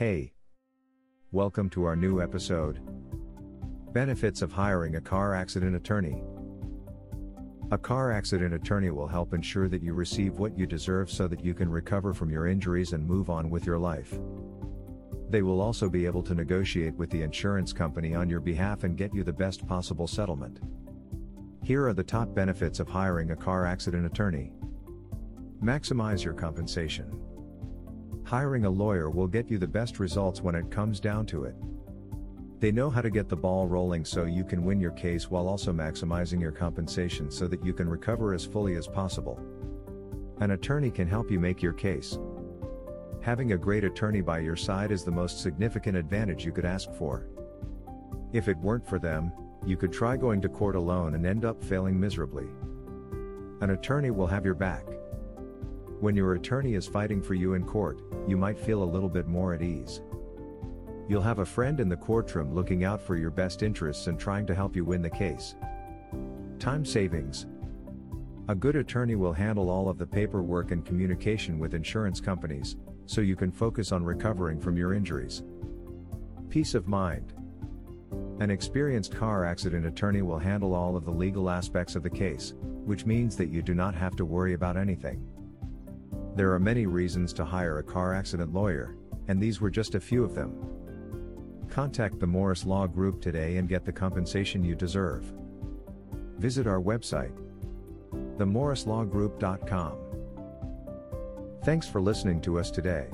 Hey! Welcome to our new episode Benefits of Hiring a Car Accident Attorney. A car accident attorney will help ensure that you receive what you deserve so that you can recover from your injuries and move on with your life. They will also be able to negotiate with the insurance company on your behalf and get you the best possible settlement. Here are the top benefits of hiring a car accident attorney. Maximize your compensation. Hiring a lawyer will get you the best results when it comes down to it. They know how to get the ball rolling so you can win your case while also maximizing your compensation so that you can recover as fully as possible. An attorney can help you make your case. Having a great attorney by your side is the most significant advantage you could ask for. If it weren't for them, you could try going to court alone and end up failing miserably. An attorney will have your back. When your attorney is fighting for you in court, you might feel a little bit more at ease. You'll have a friend in the courtroom looking out for your best interests and trying to help you win the case. Time savings. A good attorney will handle all of the paperwork and communication with insurance companies, so you can focus on recovering from your injuries. Peace of mind. An experienced car accident attorney will handle all of the legal aspects of the case, which means that you do not have to worry about anything. There are many reasons to hire a car accident lawyer, and these were just a few of them. Contact the Morris Law Group today and get the compensation you deserve. Visit our website, themorrislawgroup.com. Thanks for listening to us today.